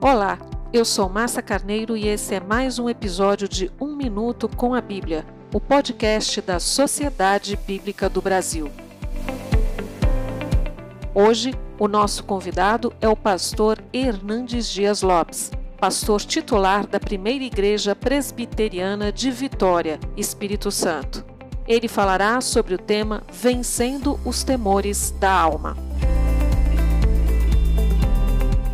Olá, eu sou Márcia Carneiro e esse é mais um episódio de Um Minuto com a Bíblia, o podcast da Sociedade Bíblica do Brasil. Hoje, o nosso convidado é o pastor Hernandes Dias Lopes, pastor titular da primeira igreja presbiteriana de Vitória, Espírito Santo. Ele falará sobre o tema Vencendo os Temores da Alma.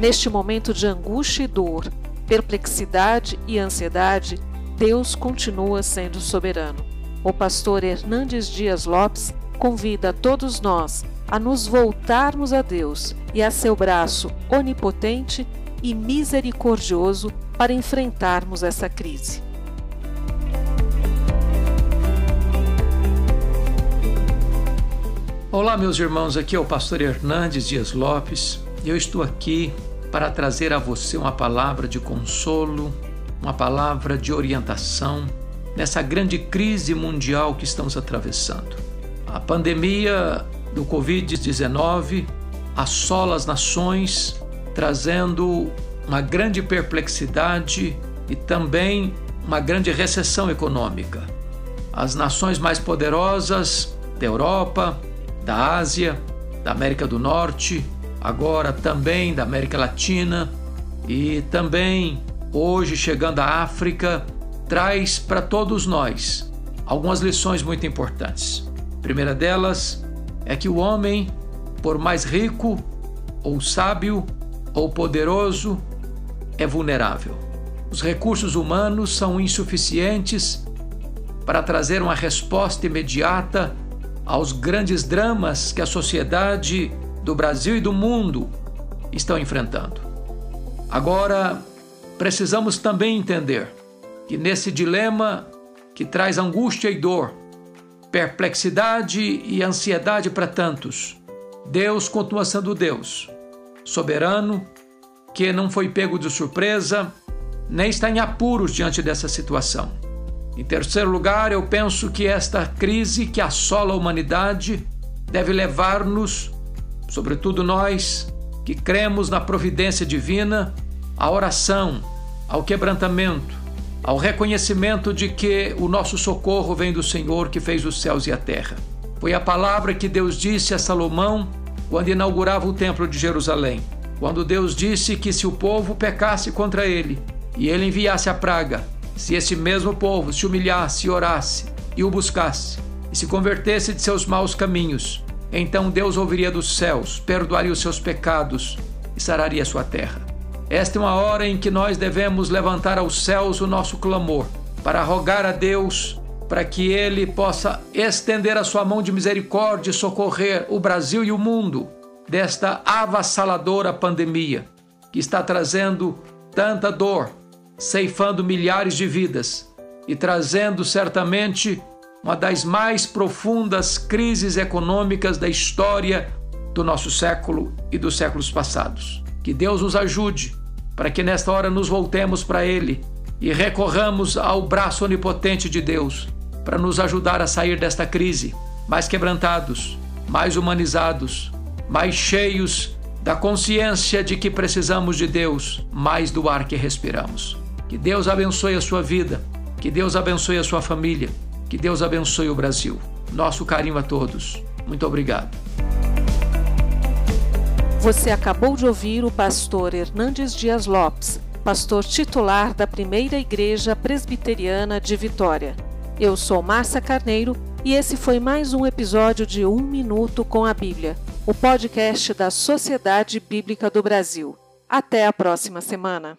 Neste momento de angústia e dor, perplexidade e ansiedade, Deus continua sendo soberano. O pastor Hernandes Dias Lopes convida todos nós a nos voltarmos a Deus e a seu braço onipotente e misericordioso para enfrentarmos essa crise. Olá, meus irmãos, aqui é o pastor Hernandes Dias Lopes eu estou aqui para trazer a você uma palavra de consolo, uma palavra de orientação nessa grande crise mundial que estamos atravessando. A pandemia do Covid-19 assola as nações, trazendo uma grande perplexidade e também uma grande recessão econômica. As nações mais poderosas da Europa, da Ásia, da América do Norte, agora também da América Latina e também hoje chegando à África, traz para todos nós algumas lições muito importantes. A primeira delas é que o homem, por mais rico ou sábio ou poderoso, é vulnerável. Os recursos humanos são insuficientes para trazer uma resposta imediata aos grandes dramas que a sociedade do Brasil e do mundo estão enfrentando. Agora, precisamos também entender que nesse dilema que traz angústia e dor, perplexidade e ansiedade para tantos, Deus continua sendo Deus, soberano, que não foi pego de surpresa, nem está em apuros diante dessa situação. Em terceiro lugar, eu penso que esta crise que assola a humanidade deve levar-nos sobretudo nós que cremos na providência divina, à oração, ao quebrantamento, ao reconhecimento de que o nosso socorro vem do Senhor que fez os céus e a terra. Foi a palavra que Deus disse a Salomão quando inaugurava o templo de Jerusalém. Quando Deus disse que se o povo pecasse contra ele e ele enviasse a praga, se esse mesmo povo se humilhasse e orasse e o buscasse e se convertesse de seus maus caminhos, então Deus ouviria dos céus, perdoaria os seus pecados e sararia sua terra. Esta é uma hora em que nós devemos levantar aos céus o nosso clamor, para rogar a Deus para que Ele possa estender a sua mão de misericórdia e socorrer o Brasil e o mundo desta avassaladora pandemia que está trazendo tanta dor, ceifando milhares de vidas e trazendo certamente uma das mais profundas crises econômicas da história do nosso século e dos séculos passados. Que Deus nos ajude para que nesta hora nos voltemos para Ele e recorramos ao braço onipotente de Deus para nos ajudar a sair desta crise mais quebrantados, mais humanizados, mais cheios da consciência de que precisamos de Deus mais do ar que respiramos. Que Deus abençoe a sua vida, que Deus abençoe a sua família que Deus abençoe o Brasil. Nosso carinho a todos. Muito obrigado. Você acabou de ouvir o pastor Hernandes Dias Lopes, pastor titular da Primeira Igreja Presbiteriana de Vitória. Eu sou Márcia Carneiro e esse foi mais um episódio de Um Minuto com a Bíblia, o podcast da Sociedade Bíblica do Brasil. Até a próxima semana.